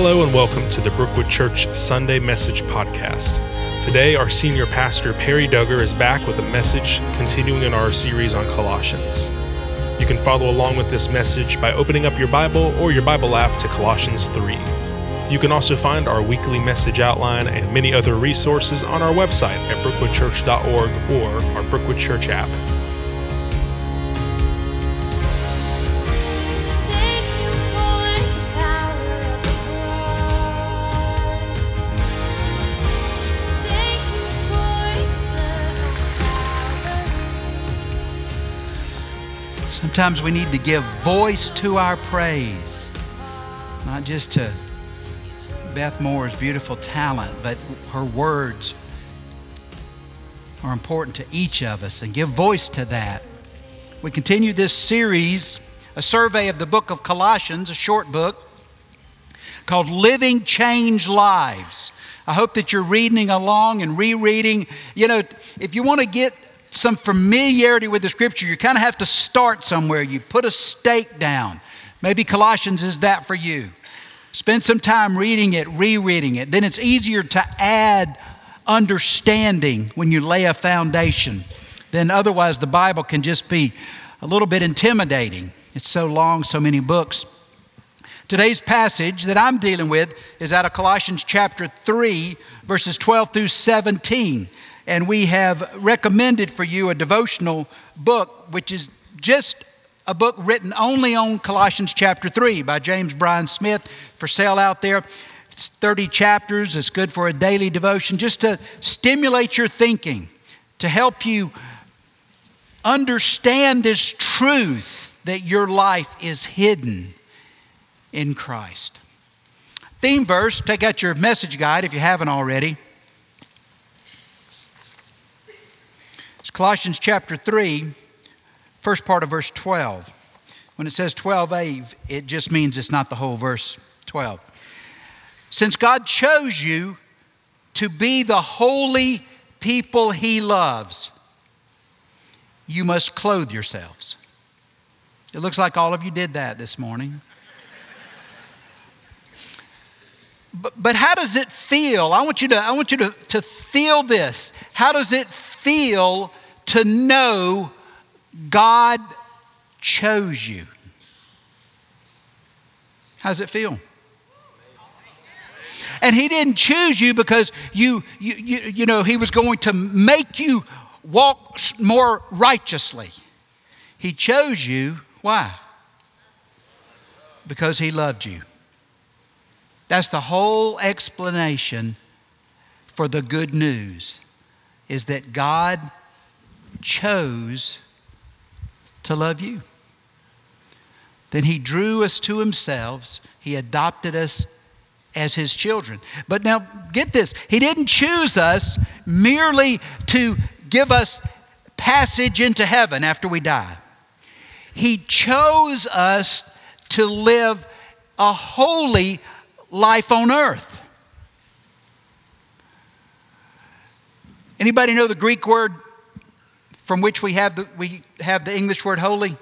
Hello and welcome to the Brookwood Church Sunday Message Podcast. Today, our senior pastor, Perry Duggar, is back with a message continuing in our series on Colossians. You can follow along with this message by opening up your Bible or your Bible app to Colossians 3. You can also find our weekly message outline and many other resources on our website at brookwoodchurch.org or our Brookwood Church app. Sometimes we need to give voice to our praise, not just to Beth Moore's beautiful talent, but her words are important to each of us and give voice to that. We continue this series, a survey of the book of Colossians, a short book called Living Changed Lives. I hope that you're reading along and rereading. You know, if you want to get some familiarity with the scripture, you kind of have to start somewhere. You put a stake down. Maybe Colossians is that for you. Spend some time reading it, rereading it. Then it's easier to add understanding when you lay a foundation. Then otherwise, the Bible can just be a little bit intimidating. It's so long, so many books. Today's passage that I'm dealing with is out of Colossians chapter 3, verses 12 through 17 and we have recommended for you a devotional book, which is just a book written only on Colossians chapter 3 by James Bryan Smith for sale out there. It's 30 chapters, it's good for a daily devotion, just to stimulate your thinking, to help you understand this truth that your life is hidden in Christ. Theme verse, take out your message guide if you haven't already. Colossians chapter 3, first part of verse 12. When it says 12a, it just means it's not the whole verse 12. Since God chose you to be the holy people he loves, you must clothe yourselves. It looks like all of you did that this morning. But, but how does it feel? I want you to, I want you to, to feel this. How does it feel to know God chose you. How does it feel? And he didn't choose you because you, you, you, you know, he was going to make you walk more righteously. He chose you. Why? Because he loved you. That's the whole explanation for the good news is that God chose to love you. Then he drew us to himself, he adopted us as his children. But now, get this he didn't choose us merely to give us passage into heaven after we die, he chose us to live a holy life on earth. Anybody know the Greek word from which we have the, we have the English word holy?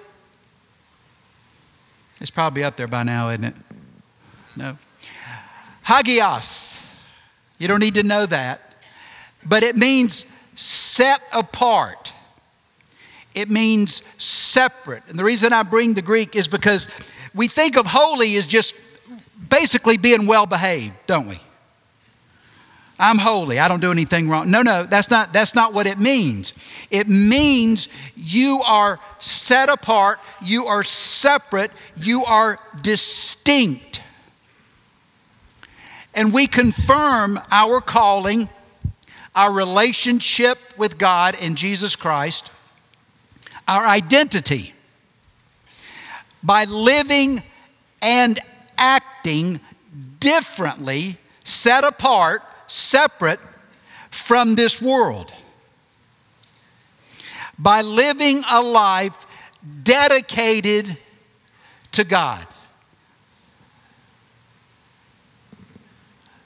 It's probably up there by now, isn't it? No. Hagios. You don't need to know that. But it means set apart. It means separate. And the reason I bring the Greek is because we think of holy as just basically being well behaved, don't we? I'm holy. I don't do anything wrong. No, no, that's not, that's not what it means. It means you are set apart, you are separate, you are distinct. And we confirm our calling, our relationship with God in Jesus Christ, our identity by living and acting differently, set apart separate from this world. By living a life dedicated to God.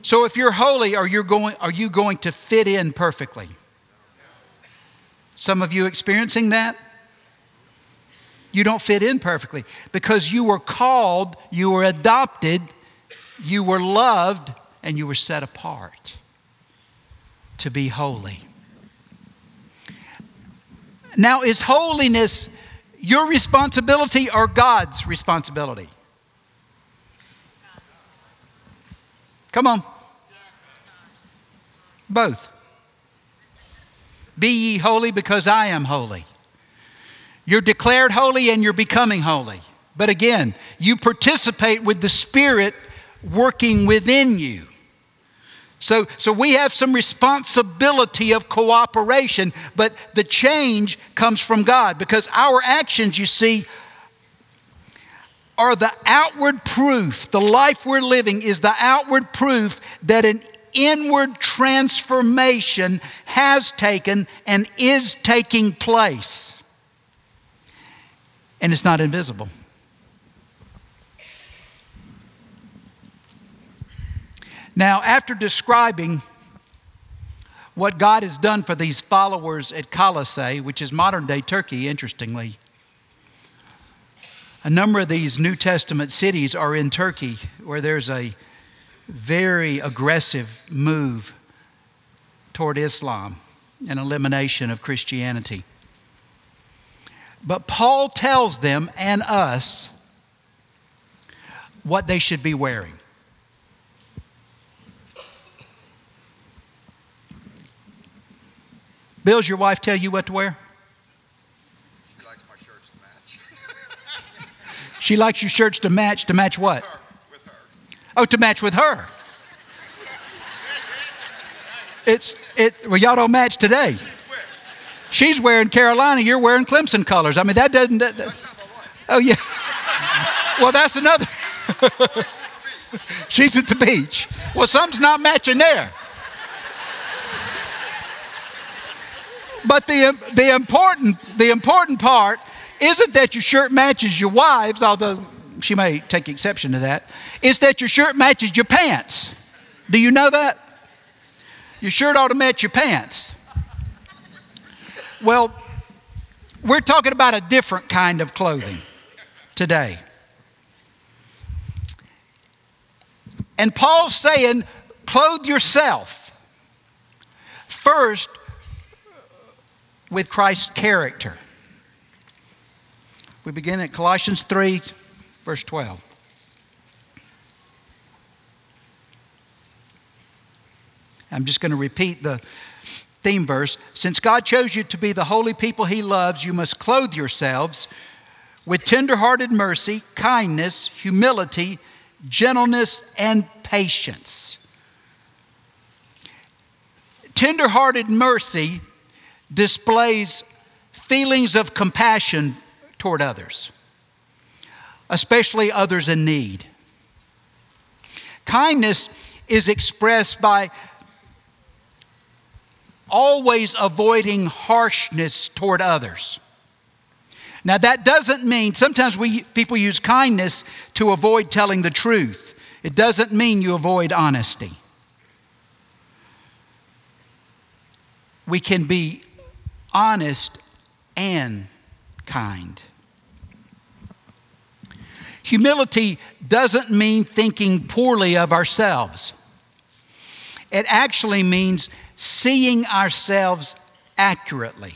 So if you're holy, are you going, are you going to fit in perfectly? Some of you experiencing that? You don't fit in perfectly because you were called, you were adopted You were loved and you were set apart to be holy. Now, is holiness your responsibility or God's responsibility? Come on. Both. Be ye holy because I am holy. You're declared holy and you're becoming holy. But again, you participate with the Spirit working within you. So, so we have some responsibility of cooperation, but the change comes from God because our actions, you see, are the outward proof. The life we're living is the outward proof that an inward transformation has taken and is taking place. And it's not invisible. Now, after describing what God has done for these followers at Colossae, which is modern day Turkey, interestingly, a number of these New Testament cities are in Turkey where there's a very aggressive move toward Islam and elimination of Christianity. But Paul tells them and us what they should be wearing. Bill's your wife tell you what to wear? She likes my shirts to match. She likes your shirts to match. To match what? Her, with her. Oh, to match with her. It's it. Well, y'all don't match today. She's with. Wearing Carolina. You're wearing Clemson colors. I mean, that doesn't. That, that- That's not my wife. oh yeah. well, that's another. She's at the beach. Well, something's not matching there. But the, the, important, the important part isn't that your shirt matches your wife's, although she may take exception to that. It's that your shirt matches your pants. Do you know that? Your shirt ought to match your pants. Well, we're talking about a different kind of clothing today. And Paul's saying, clothe yourself first with Christ's character. We begin at Colossians 3, verse 12. I'm just going to repeat the theme verse. Since God chose you to be the holy people he loves, you must clothe yourselves with tenderhearted mercy, kindness, humility, gentleness, and patience. Tenderhearted mercy displays feelings of compassion toward others, especially others in need. Kindness is expressed by always avoiding harshness toward others. Now, that doesn't mean, sometimes we, people use kindness to avoid telling the truth. It doesn't mean you avoid honesty. We can be honest and kind. Humility doesn't mean thinking poorly of ourselves. It actually means seeing ourselves accurately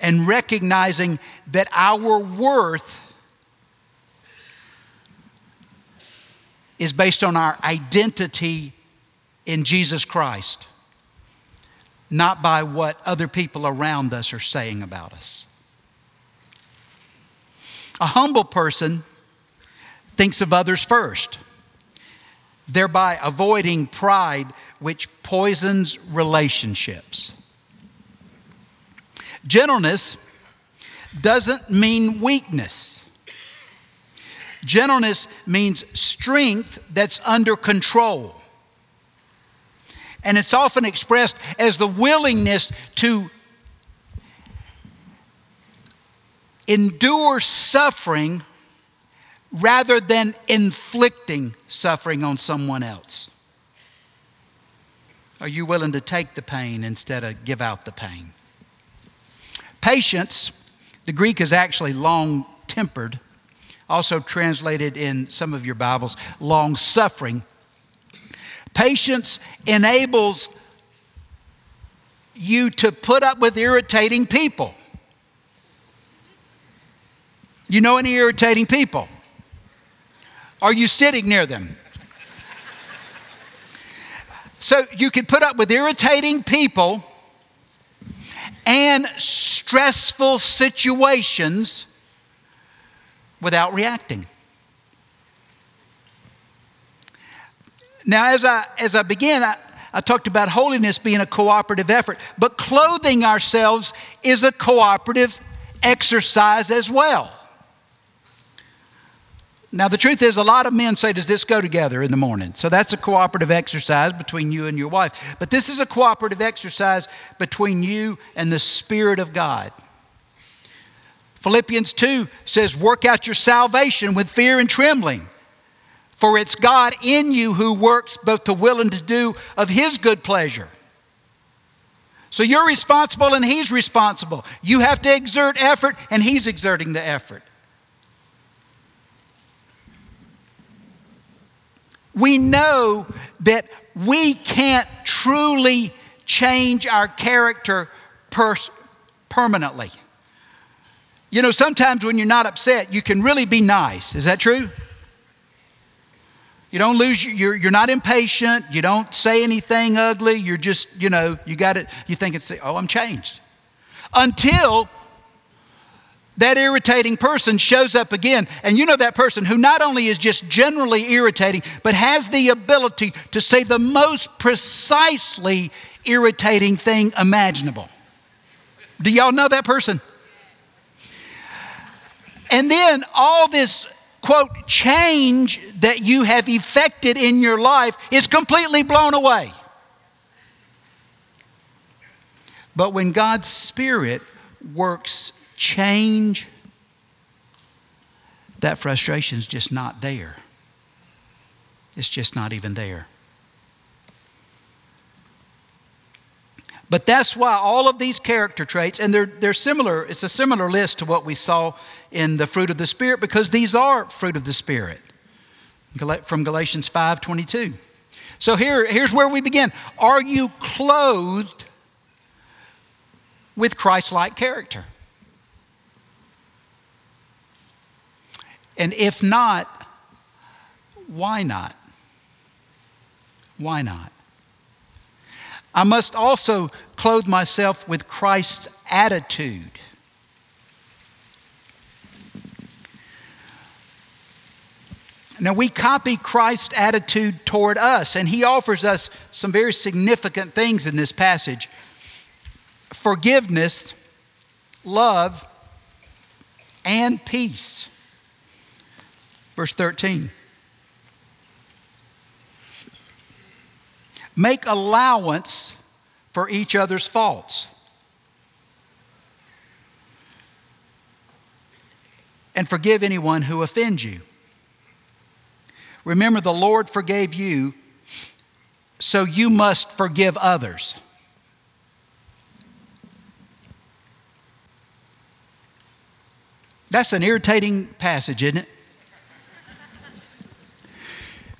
and recognizing that our worth is based on our identity in Jesus Christ, not by what other people around us are saying about us. A humble person thinks of others first, thereby avoiding pride, which poisons relationships. Gentleness doesn't mean weakness. Gentleness means strength that's under control. And it's often expressed as the willingness to endure suffering rather than inflicting suffering on someone else. Are you willing to take the pain instead of give out the pain? Patience, the Greek is actually long tempered. also translated in some of your Bibles, long suffering. Patience enables you to put up with irritating people. You know any irritating people? Are you sitting near them? So you can put up with irritating people and stressful situations without reacting. Now, as I, as I begin, I, I talked about holiness being a cooperative effort, but clothing ourselves is a cooperative exercise as well. Now, the truth is, a lot of men say, Does this go together in the morning? So that's a cooperative exercise between you and your wife. But this is a cooperative exercise between you and the Spirit of God. Philippians 2 says, Work out your salvation with fear and trembling. For it's God in you who works both to will and to do of His good pleasure. So you're responsible and He's responsible. You have to exert effort and He's exerting the effort. we know that we can't truly change our character pers- permanently. You know, sometimes when you're not upset, you can really be nice. Is that true? You don't lose, you're, you're not impatient. You don't say anything ugly. You're just, you know, you got it. You think it's, oh, I'm changed. Until that irritating person shows up again. And you know that person who not only is just generally irritating, but has the ability to say the most precisely irritating thing imaginable. Do y'all know that person? And then all this quote change that you have effected in your life is completely blown away. But when God's Spirit works change, that frustration is just not there. It's just not even there. But that's why all of these character traits, and they're, they're similar, it's a similar list to what we saw in the fruit of the Spirit because these are fruit of the Spirit from Galatians 5 22. So here, here's where we begin. Are you clothed with Christ like character? And if not, why not? Why not? I must also clothe myself with Christ's attitude. Now, we copy Christ's attitude toward us, and he offers us some very significant things in this passage forgiveness, love, and peace. Verse 13. Make allowance for each other's faults. And forgive anyone who offends you. Remember, the Lord forgave you, so you must forgive others. That's an irritating passage, isn't it?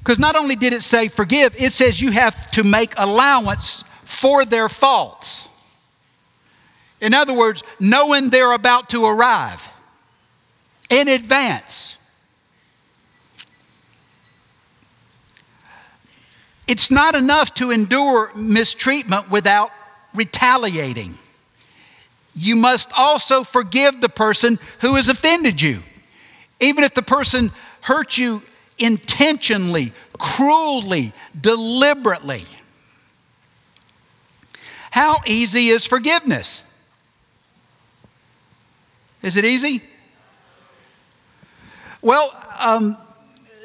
Because not only did it say forgive, it says you have to make allowance for their faults. In other words, knowing they're about to arrive in advance. It's not enough to endure mistreatment without retaliating. You must also forgive the person who has offended you. Even if the person hurt you intentionally, cruelly, deliberately. How easy is forgiveness? Is it easy? Well, um,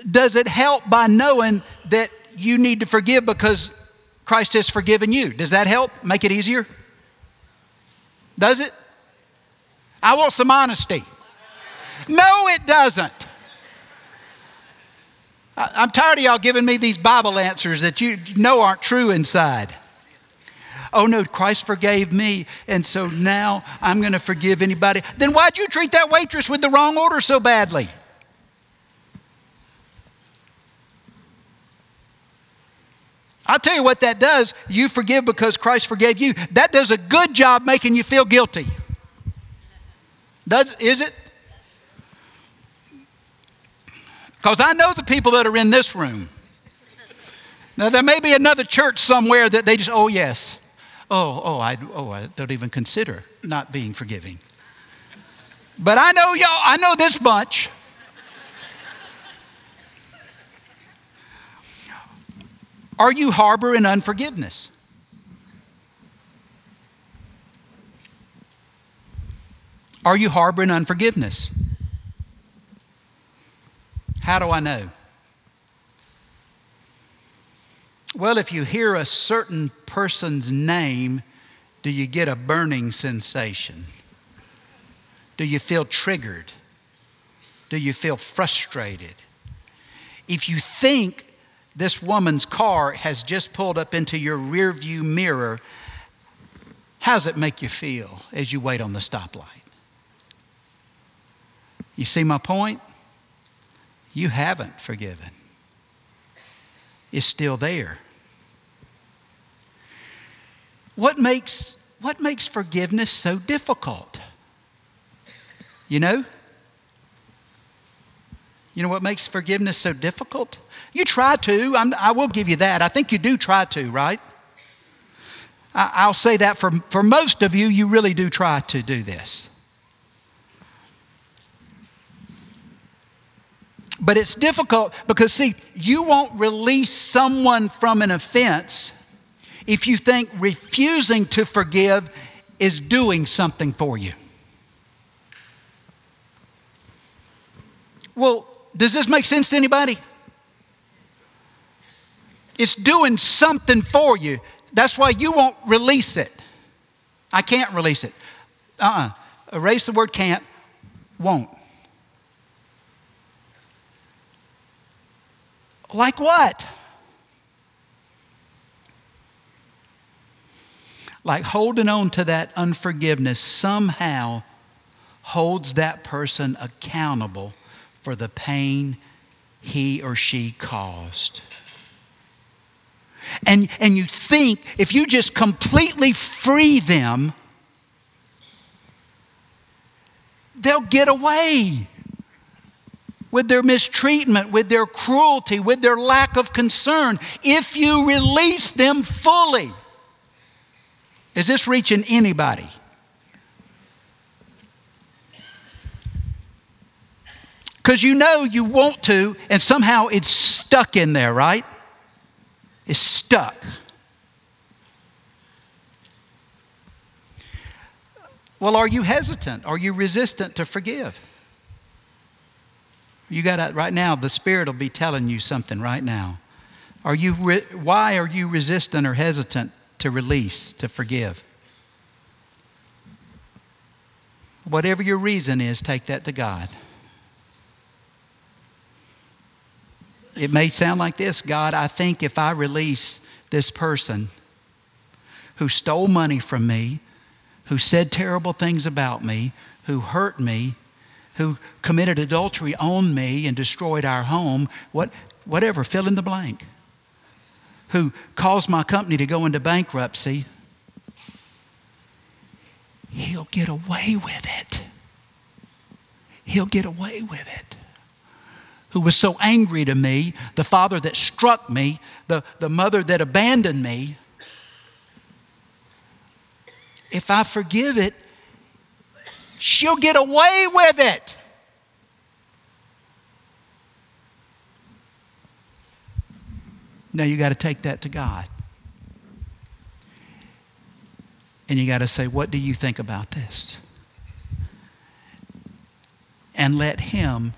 does it help by knowing that you need to forgive because Christ has forgiven you? Does that help make it easier? Does it? I want some honesty. No, it doesn't. I'm tired of y'all giving me these Bible answers that you know aren't true inside. Oh no, Christ forgave me, and so now I'm going to forgive anybody. Then why'd you treat that waitress with the wrong order so badly? I'll tell you what that does. You forgive because Christ forgave you. That does a good job making you feel guilty. Does, is it? Because I know the people that are in this room. Now, there may be another church somewhere that they just, oh, yes. Oh, oh, I, oh, I don't even consider not being forgiving. But I know y'all, I know this bunch. Are you harboring unforgiveness? Are you harboring unforgiveness? How do I know? Well, if you hear a certain person's name, do you get a burning sensation? Do you feel triggered? Do you feel frustrated? If you think this woman's car has just pulled up into your rearview mirror, how does it make you feel as you wait on the stoplight? You see my point? You haven't forgiven. It's still there. What makes, what makes forgiveness so difficult? You know? You know what makes forgiveness so difficult? You try to. I'm, i will give you that. I think you do try to, right? I, will say that for, for most of you, you really do try to do this. But it's difficult because, see, you won't release someone from an offense if you think refusing to forgive is doing something for you. Well, does this make sense to anybody? It's doing something for you. That's why you won't release it. I can't release it. Uh uh-uh. uh Erase the word can't, won't. Like what? Like holding on to that unforgiveness somehow holds that person accountable for the pain he or she caused. And, and you think if you just completely free them, they'll get away with their mistreatment, with their cruelty, with their lack of concern, if you release them fully. Is this reaching anybody? Because you know you want to, and somehow it's stuck in there, right? It's stuck. Well, are you hesitant? Are you resistant to forgive? You got to, right now, the Spirit will be telling you something right now. Are you, re- why are you resistant or hesitant to release, to forgive? Whatever your reason is, take that to God. It may sound like this God, I think if I release this person who stole money from me, who said terrible things about me, who hurt me, who committed adultery on me and destroyed our home, what, whatever, fill in the blank, who caused my company to go into bankruptcy, he'll get away with it. He'll get away with it. Who was so angry to me, the father that struck me, the, the mother that abandoned me. If I forgive it, she'll get away with it. Now you got to take that to God. And you got to say, What do you think about this? And let Him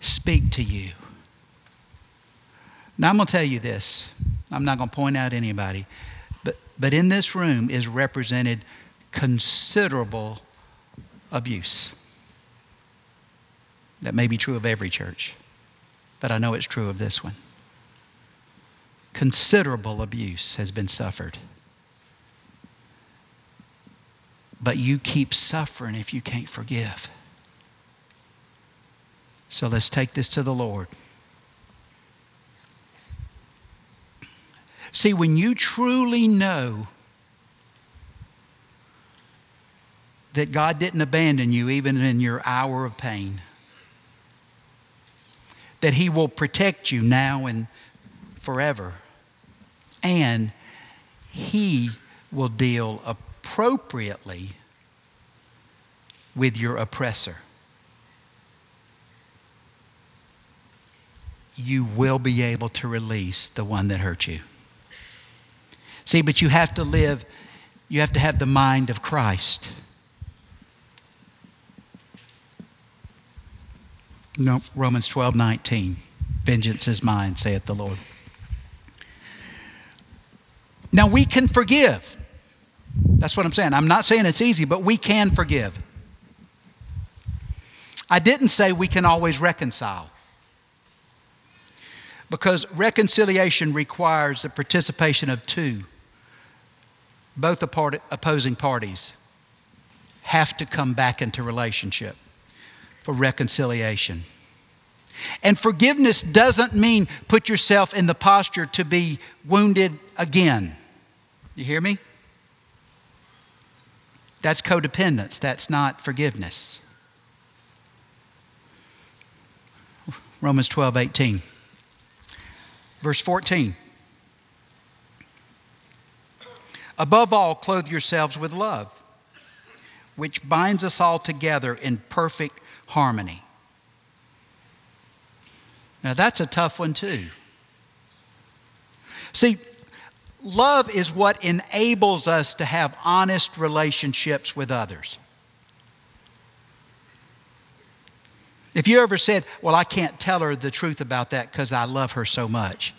speak to you. Now I'm going to tell you this. I'm not going to point out anybody. But, but in this room is represented considerable abuse. That may be true of every church, but I know it's true of this one. Considerable abuse has been suffered. But you keep suffering if you can't forgive. So let's take this to the Lord. See, when you truly know that God didn't abandon you even in your hour of pain, that He will protect you now and forever, and He will deal appropriately with your oppressor. You will be able to release the one that hurt you. See, but you have to live, you have to have the mind of Christ. No, Romans 12, 19. Vengeance is mine, saith the Lord. Now we can forgive. That's what I'm saying. I'm not saying it's easy, but we can forgive. I didn't say we can always reconcile. Because reconciliation requires the participation of two. Both opposing parties have to come back into relationship for reconciliation. And forgiveness doesn't mean put yourself in the posture to be wounded again. You hear me? That's codependence, that's not forgiveness. Romans 12, 18. Verse 14. Above all, clothe yourselves with love, which binds us all together in perfect harmony. Now, that's a tough one, too. See, love is what enables us to have honest relationships with others. If you ever said, Well, I can't tell her the truth about that because I love her so much,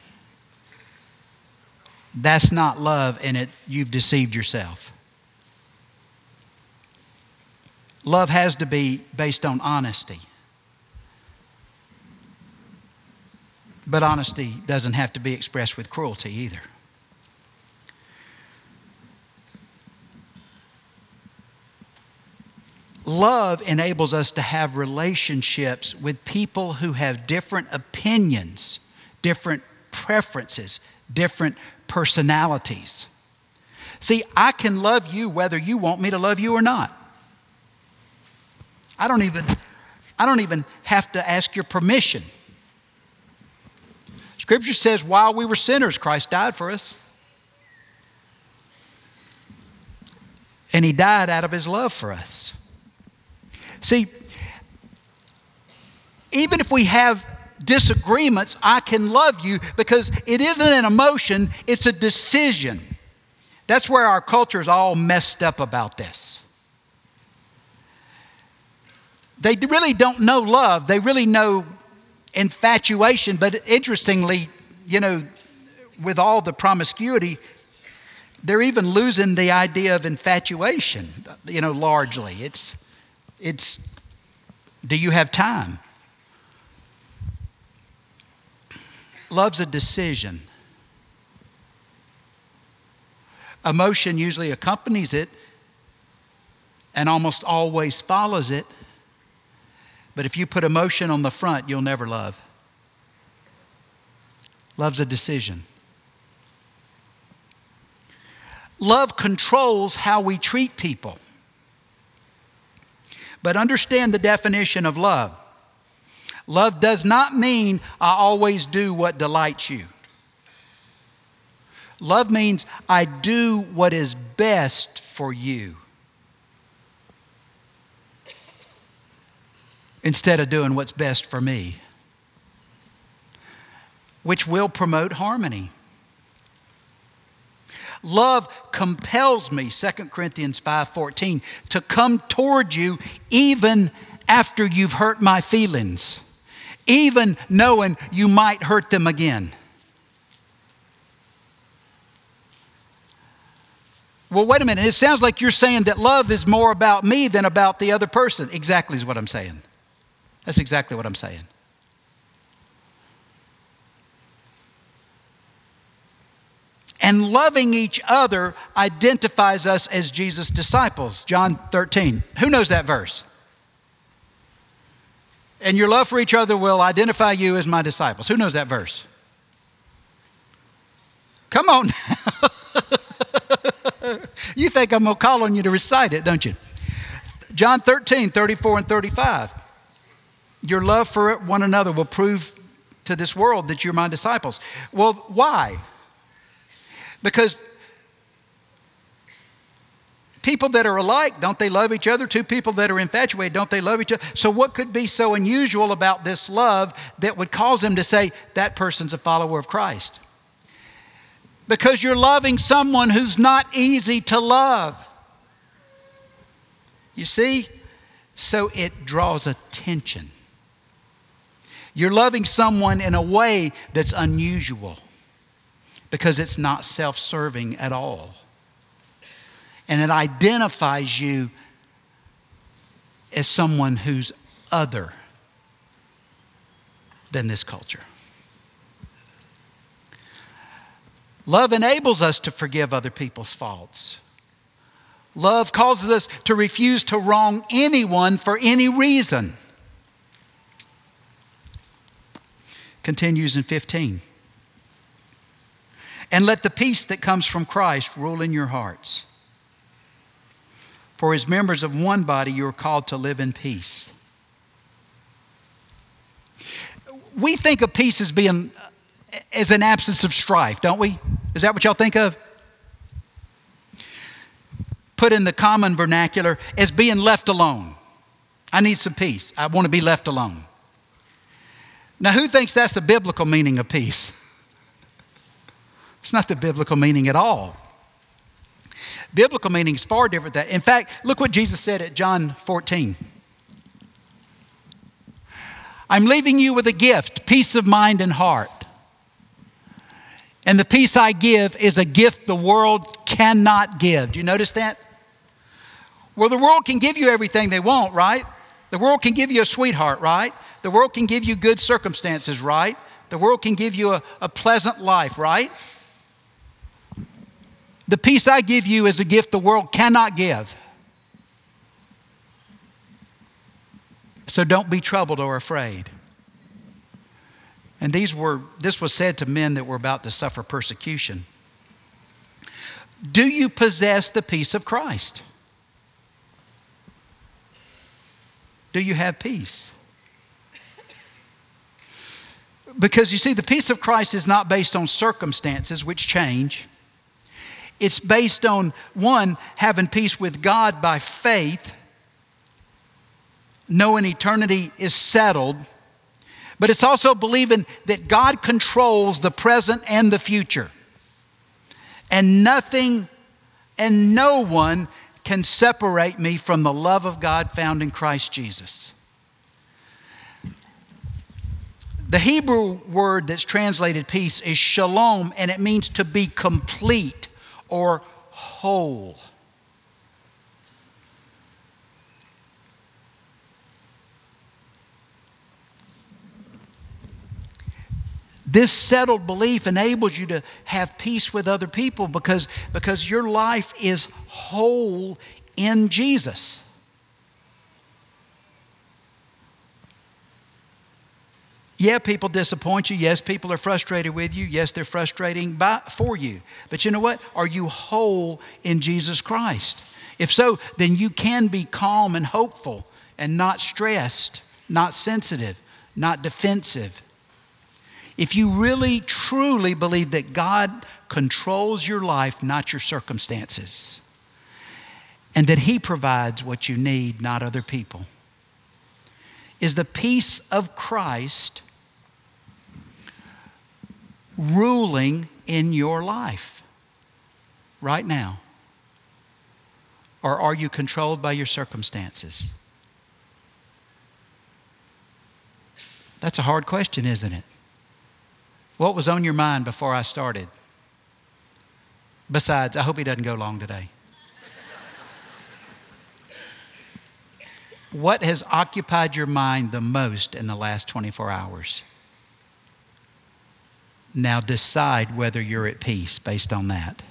that's not love, and it, you've deceived yourself. Love has to be based on honesty. But honesty doesn't have to be expressed with cruelty either. Love enables us to have relationships with people who have different opinions, different preferences, different personalities. See, I can love you whether you want me to love you or not. I don't even, I don't even have to ask your permission. Scripture says, while we were sinners, Christ died for us. And he died out of his love for us. See, even if we have disagreements, I can love you because it isn't an emotion, it's a decision. That's where our culture is all messed up about this. They really don't know love, they really know infatuation, but interestingly, you know, with all the promiscuity, they're even losing the idea of infatuation, you know, largely. It's, it's do you have time? Love's a decision. Emotion usually accompanies it and almost always follows it. But if you put emotion on the front, you'll never love. Love's a decision. Love controls how we treat people. But understand the definition of love. Love does not mean I always do what delights you. Love means I do what is best for you. Instead of doing what's best for me, which will promote harmony. Love compels me, 2 Corinthians 5:14, to come toward you even after you've hurt my feelings, even knowing you might hurt them again. Well, wait a minute. It sounds like you're saying that love is more about me than about the other person. Exactly is what I'm saying. That's exactly what I'm saying. And loving each other identifies us as Jesus' disciples. John 13. Who knows that verse? And your love for each other will identify you as my disciples. Who knows that verse? Come on you think I'm going to call on you to recite it, don't you? John 13, 34 and 35. Your love for one another will prove to this world that you're my disciples. Well, why? Because people that are alike, don't they love each other? Two people that are infatuated, don't they love each other? So, what could be so unusual about this love that would cause them to say that person's a follower of Christ? Because you're loving someone who's not easy to love. You see? So it draws attention. You're loving someone in a way that's unusual because it's not self serving at all. And it identifies you as someone who's other than this culture. Love enables us to forgive other people's faults. Love causes us to refuse to wrong anyone for any reason. Continues in 15. And let the peace that comes from Christ rule in your hearts. For as members of one body, you are called to live in peace. We think of peace as being as an absence of strife, don't we? Is that what y'all think of? Put in the common vernacular as being left alone. I need some peace. I want to be left alone. Now, who thinks that's the biblical meaning of peace? It's not the biblical meaning at all. Biblical meaning is far different. Than, that. in fact, look what Jesus said at John 14. I'm leaving you with a gift, peace of mind and heart. And the peace I give is a gift the world cannot give. Do you notice that? Well, the world can give you everything they want, right? The world can give you a sweetheart, right? The world can give you good circumstances, right? The world can give you a, a pleasant life, right? The peace I give you is a gift the world cannot give. So don't be troubled or afraid. And these were, this was said to men that were about to suffer persecution. Do you possess the peace of Christ? Do you have peace? Because you see, the peace of Christ is not based on circumstances which change. It's based on one, having peace with God by faith, knowing eternity is settled but it's also believing that God controls the present and the future. And nothing and no one can separate me from the love of God found in Christ Jesus. The Hebrew word that's translated peace is shalom, and it means to be complete or whole. This settled belief enables you to have peace with other people because, because your life is whole in Jesus. Yeah, people disappoint you. Yes, people are frustrated with you. Yes, they're frustrating by, for you. But you know what? Are you whole in Jesus Christ? If so, then you can be calm and hopeful and not stressed, not sensitive, not defensive. If you really, truly believe that God controls your life, not your circumstances, and that He provides what you need, not other people, is the peace of Christ ruling in your life right now? Or are you controlled by your circumstances? That's a hard question, isn't it? What was on your mind before I started? Besides, I hope he doesn't go long today. what has occupied your mind the most in the last 24 hours? Now decide whether you're at peace based on that.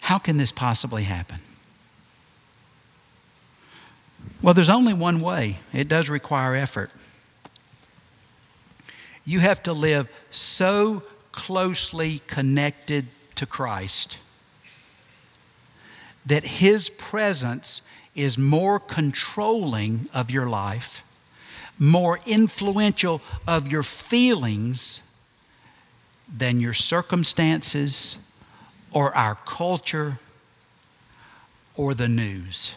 How can this possibly happen? Well, there's only one way. It does require effort. You have to live so closely connected to Christ that His presence is more controlling of your life, more influential of your feelings than your circumstances or our culture or the news.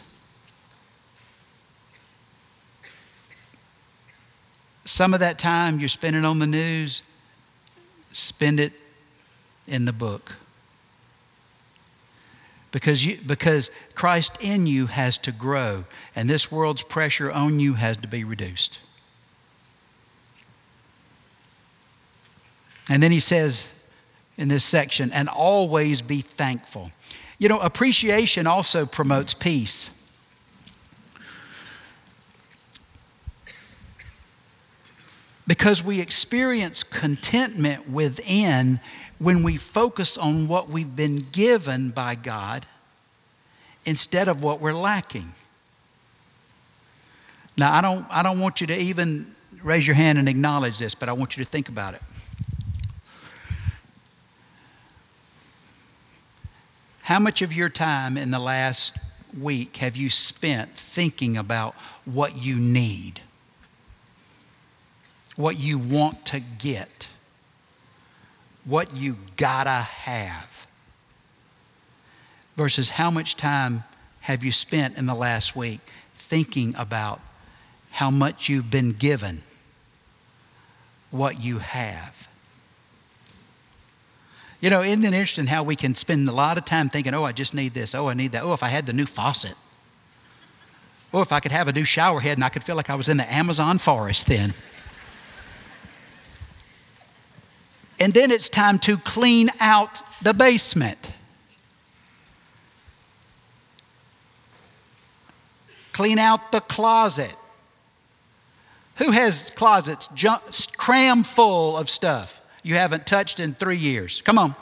Some of that time you're spending on the news, spend it in the book. Because, you, because Christ in you has to grow, and this world's pressure on you has to be reduced. And then he says in this section, and always be thankful. You know, appreciation also promotes peace. Because we experience contentment within when we focus on what we've been given by God instead of what we're lacking. Now, I don't, I don't want you to even raise your hand and acknowledge this, but I want you to think about it. How much of your time in the last week have you spent thinking about what you need? What you want to get? What you gotta have? Versus how much time have you spent in the last week thinking about how much you've been given, what you have? You know, isn't it interesting how we can spend a lot of time thinking, oh, I just need this. Oh, I need that. Oh, if I had the new faucet. Oh, if I could have a new shower head and I could feel like I was in the Amazon forest then. And then it's time to clean out the basement. Clean out the closet. Who has closets cram full of stuff? you haven't touched in three years. Come on.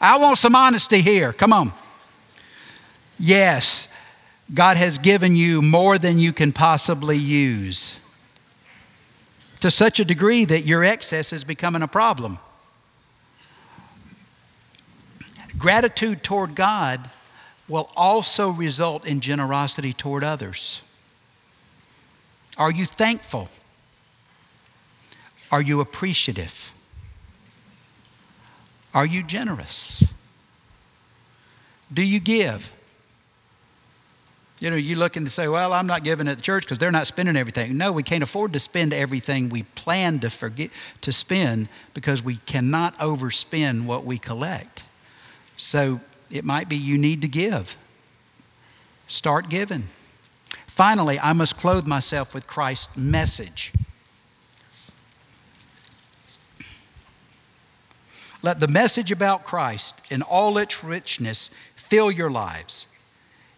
I want some honesty here. Come on. Yes, God has given you more than you can possibly use to such a degree that your excess is becoming a problem. Gratitude toward God will also result in generosity toward others. Are you thankful? Are you appreciative? Are you generous? Do you give? You know, you look and say, well, I'm not giving at the church because they're not spending everything. No, we can't afford to spend everything we plan to forget to spend because we cannot overspend what we collect. So it might be you need to give. Start giving. Finally, I must clothe myself with Christ's message. Let the message about Christ in all its richness fill your lives.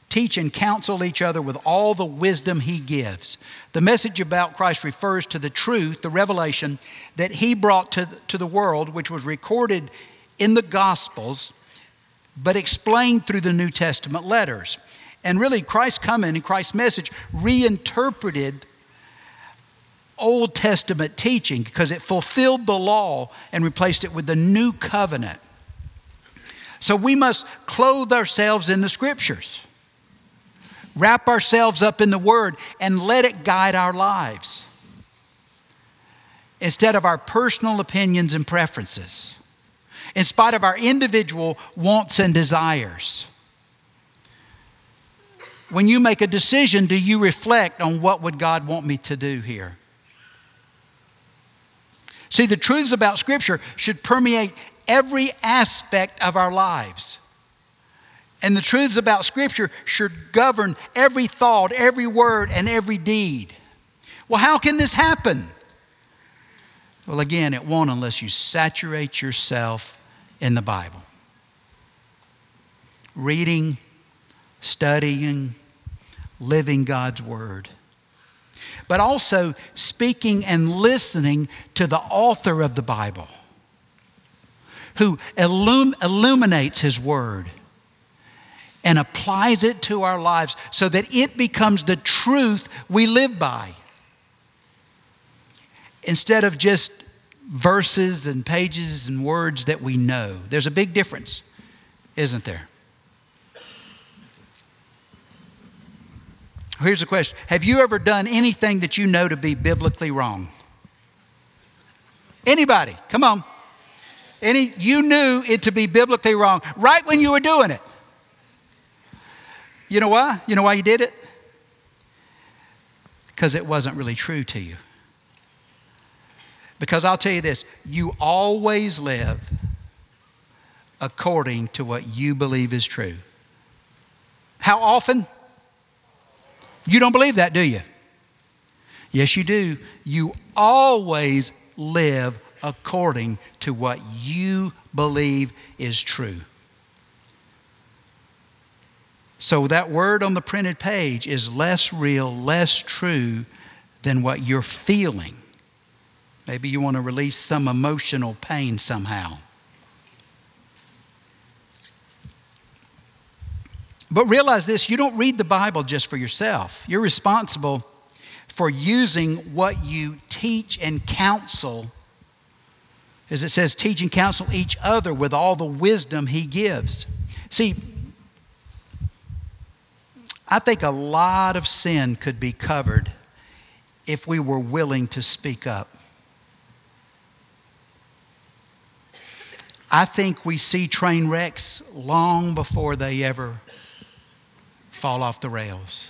Teach and counsel each other with all the wisdom He gives. The message about Christ refers to the truth, the revelation that He brought to, to the world, which was recorded in the Gospels, but explained through the New Testament letters. And really, Christ's coming and Christ's message reinterpreted Old Testament teaching because it fulfilled the law and replaced it with the new covenant. So we must clothe ourselves in the scriptures, wrap ourselves up in the word, and let it guide our lives instead of our personal opinions and preferences, in spite of our individual wants and desires. When you make a decision, do you reflect on what would God want me to do here? See, the truths about Scripture should permeate every aspect of our lives. And the truths about Scripture should govern every thought, every word, and every deed. Well, how can this happen? Well, again, it won't unless you saturate yourself in the Bible. Reading, studying, living God's Word but also speaking and listening to the author of the Bible who illum- illuminates his word and applies it to our lives so that it becomes the truth we live by. Instead of just verses and pages and words that we know. There's a big difference, isn't there? Here's a question Have you ever done anything that you know to be biblically wrong? Anybody? Come on. Any, you knew it to be biblically wrong right when you were doing it. You know why? You know why you did it? Because it wasn't really true to you. Because I'll tell you this you always live according to what you believe is true. How often? You don't believe that, do you? Yes, you do. You always live according to what you believe is true. So that word on the printed page is less real, less true than what you're feeling. Maybe you want to release some emotional pain somehow. But realize this you don't read the Bible just for yourself. You're responsible for using what you teach and counsel, as it says, teach and counsel each other with all the wisdom He gives. See, I think a lot of sin could be covered if we were willing to speak up. I think we see train wrecks long before they ever fall off the rails.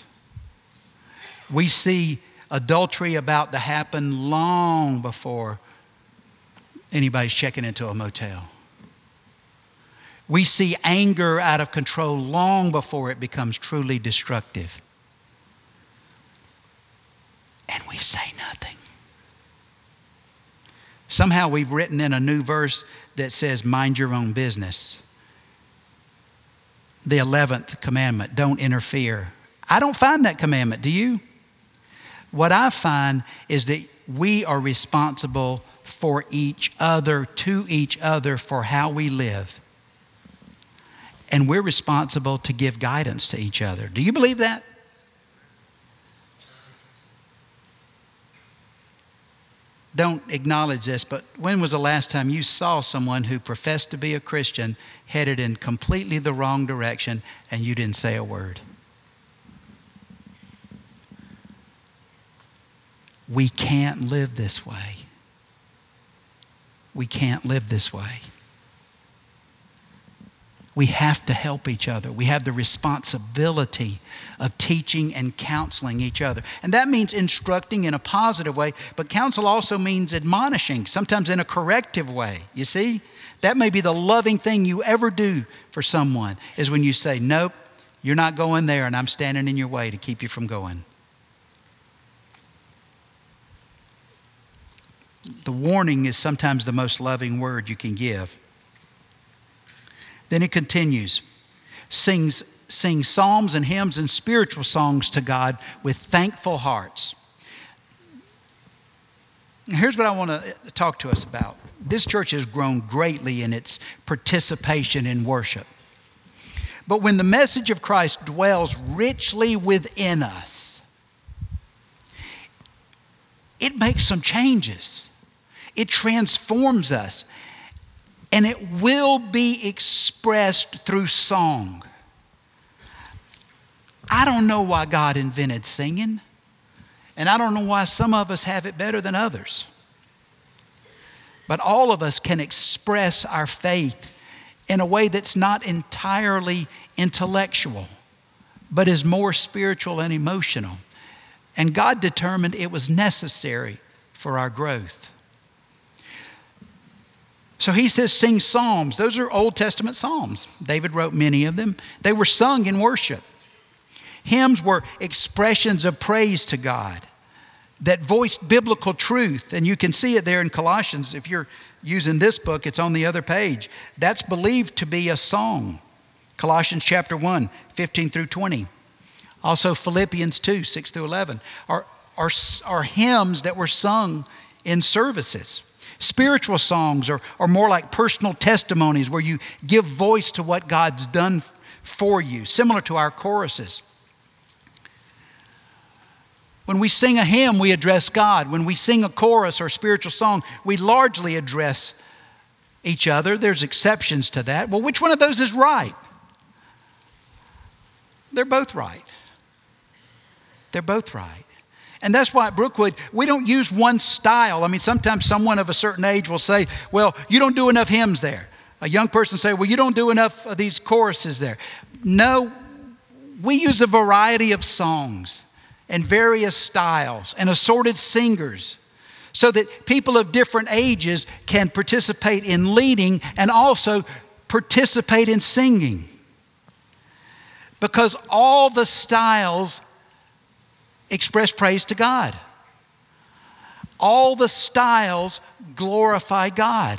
We see adultery about to happen long before anybody's checking into a motel. We see anger out of control long before it becomes truly destructive. And we say nothing. Somehow we've written in a new verse that says, Mind your own business. The 11th commandment, don't interfere. I don't find that commandment, do you? What I find is that we are responsible for each other, to each other, for how we live. And we're responsible to give guidance to each other. Do you believe that? Don't acknowledge this, but when was the last time you saw someone who professed to be a Christian headed in completely the wrong direction and you didn't say a word? We can't live this way. We can't live this way. We have to help each other. We have the responsibility of teaching and counseling each other. And that means instructing in a positive way, but counsel also means admonishing, sometimes in a corrective way. You see? That may be the loving thing you ever do for someone, is when you say, Nope, you're not going there, and I'm standing in your way to keep you from going. The warning is sometimes the most loving word you can give. Then it continues sings, sing psalms and hymns and spiritual songs to God with thankful hearts. Here's what I want to talk to us about. This church has grown greatly in its participation in worship. But when the message of Christ dwells richly within us, it makes some changes. It transforms us and it will be expressed through song. I don't know why God invented singing, and I don't know why some of us have it better than others. But all of us can express our faith in a way that's not entirely intellectual, but is more spiritual and emotional. And God determined it was necessary for our growth. So he says, sing psalms. Those are Old Testament psalms. David wrote many of them. They were sung in worship. Hymns were expressions of praise to God that voiced biblical truth. And you can see it there in Colossians. If you're using this book, it's on the other page. That's believed to be a song. Colossians chapter 1, 15 through 20. Also, Philippians 2, 6 through 11 are, are, are hymns that were sung in services. Spiritual songs are, are more like personal testimonies where you give voice to what God's done for you, similar to our choruses. When we sing a hymn, we address God. When we sing a chorus or spiritual song, we largely address each other. There's exceptions to that. Well, which one of those is right? They're both right. They're both right. And that's why at Brookwood, we don't use one style. I mean, sometimes someone of a certain age will say, Well, you don't do enough hymns there. A young person say, Well, you don't do enough of these choruses there. No, we use a variety of songs and various styles and assorted singers so that people of different ages can participate in leading and also participate in singing. Because all the styles express praise to God. All the styles glorify God.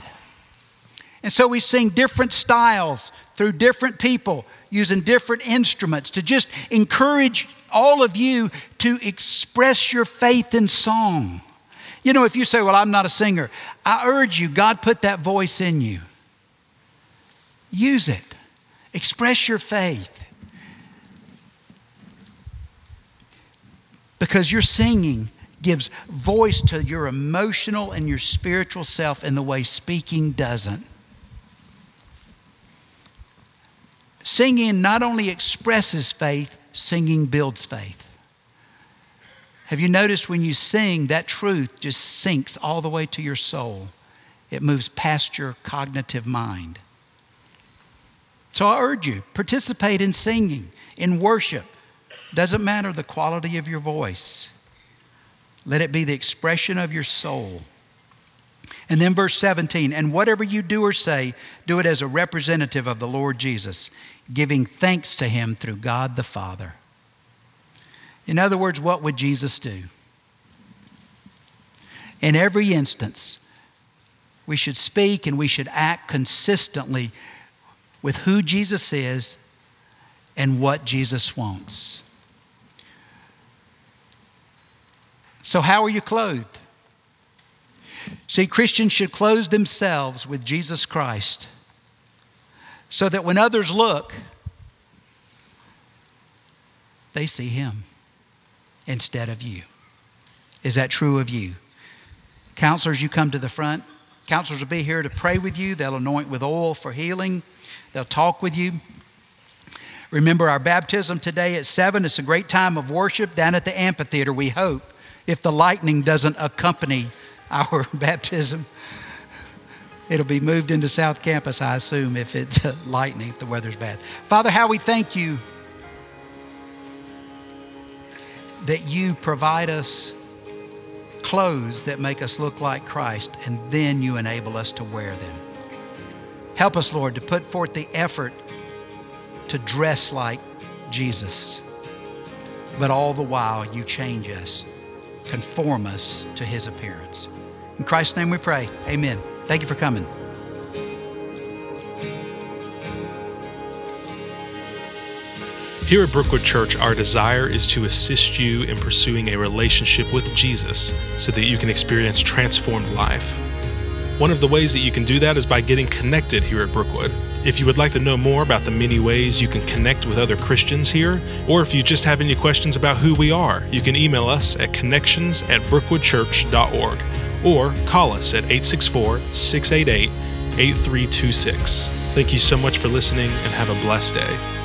And so we sing different styles through different people using different instruments to just encourage all of you to express your faith in song. You know, if you say, Well, I'm not a singer, I urge you, God put that voice in you. Use it, express your faith. Because your singing gives voice to your emotional and your spiritual self in the way speaking doesn't. Singing not only expresses faith, singing builds faith. Have you noticed when you sing, that truth just sinks all the way to your soul? It moves past your cognitive mind. So I urge you, participate in singing, in worship. Doesn't matter the quality of your voice. Let it be the expression of your soul. And then verse 17, and whatever you do or say, do it as a representative of the Lord Jesus, giving thanks to him through God the Father. In other words, what would Jesus do? In every instance, we should speak and we should act consistently with who Jesus is and what Jesus wants. So, how are you clothed? See, Christians should clothe themselves with Jesus Christ so that when others look, they see Him instead of you. Is that true of you? Counselors, you come to the front. Counselors will be here to pray with you. They'll anoint with oil for healing. They'll talk with you. Remember our baptism today at 7. It's a great time of worship down at the amphitheater, we hope, if the lightning doesn't accompany our baptism. It'll be moved into South Campus, I assume, if it's lightning, if the weather's bad. Father, how we thank you that you provide us clothes that make us look like Christ, and then you enable us to wear them. Help us, Lord, to put forth the effort to dress like Jesus, but all the while you change us, conform us to his appearance. In Christ's name we pray. Amen. Thank you for coming. Here at Brookwood Church, our desire is to assist you in pursuing a relationship with Jesus so that you can experience transformed life. One of the ways that you can do that is by getting connected here at Brookwood. If you would like to know more about the many ways you can connect with other Christians here, or if you just have any questions about who we are, you can email us at connections at brookwoodchurch.org or call us at 864 688 8326. Thank you so much for listening and have a blessed day.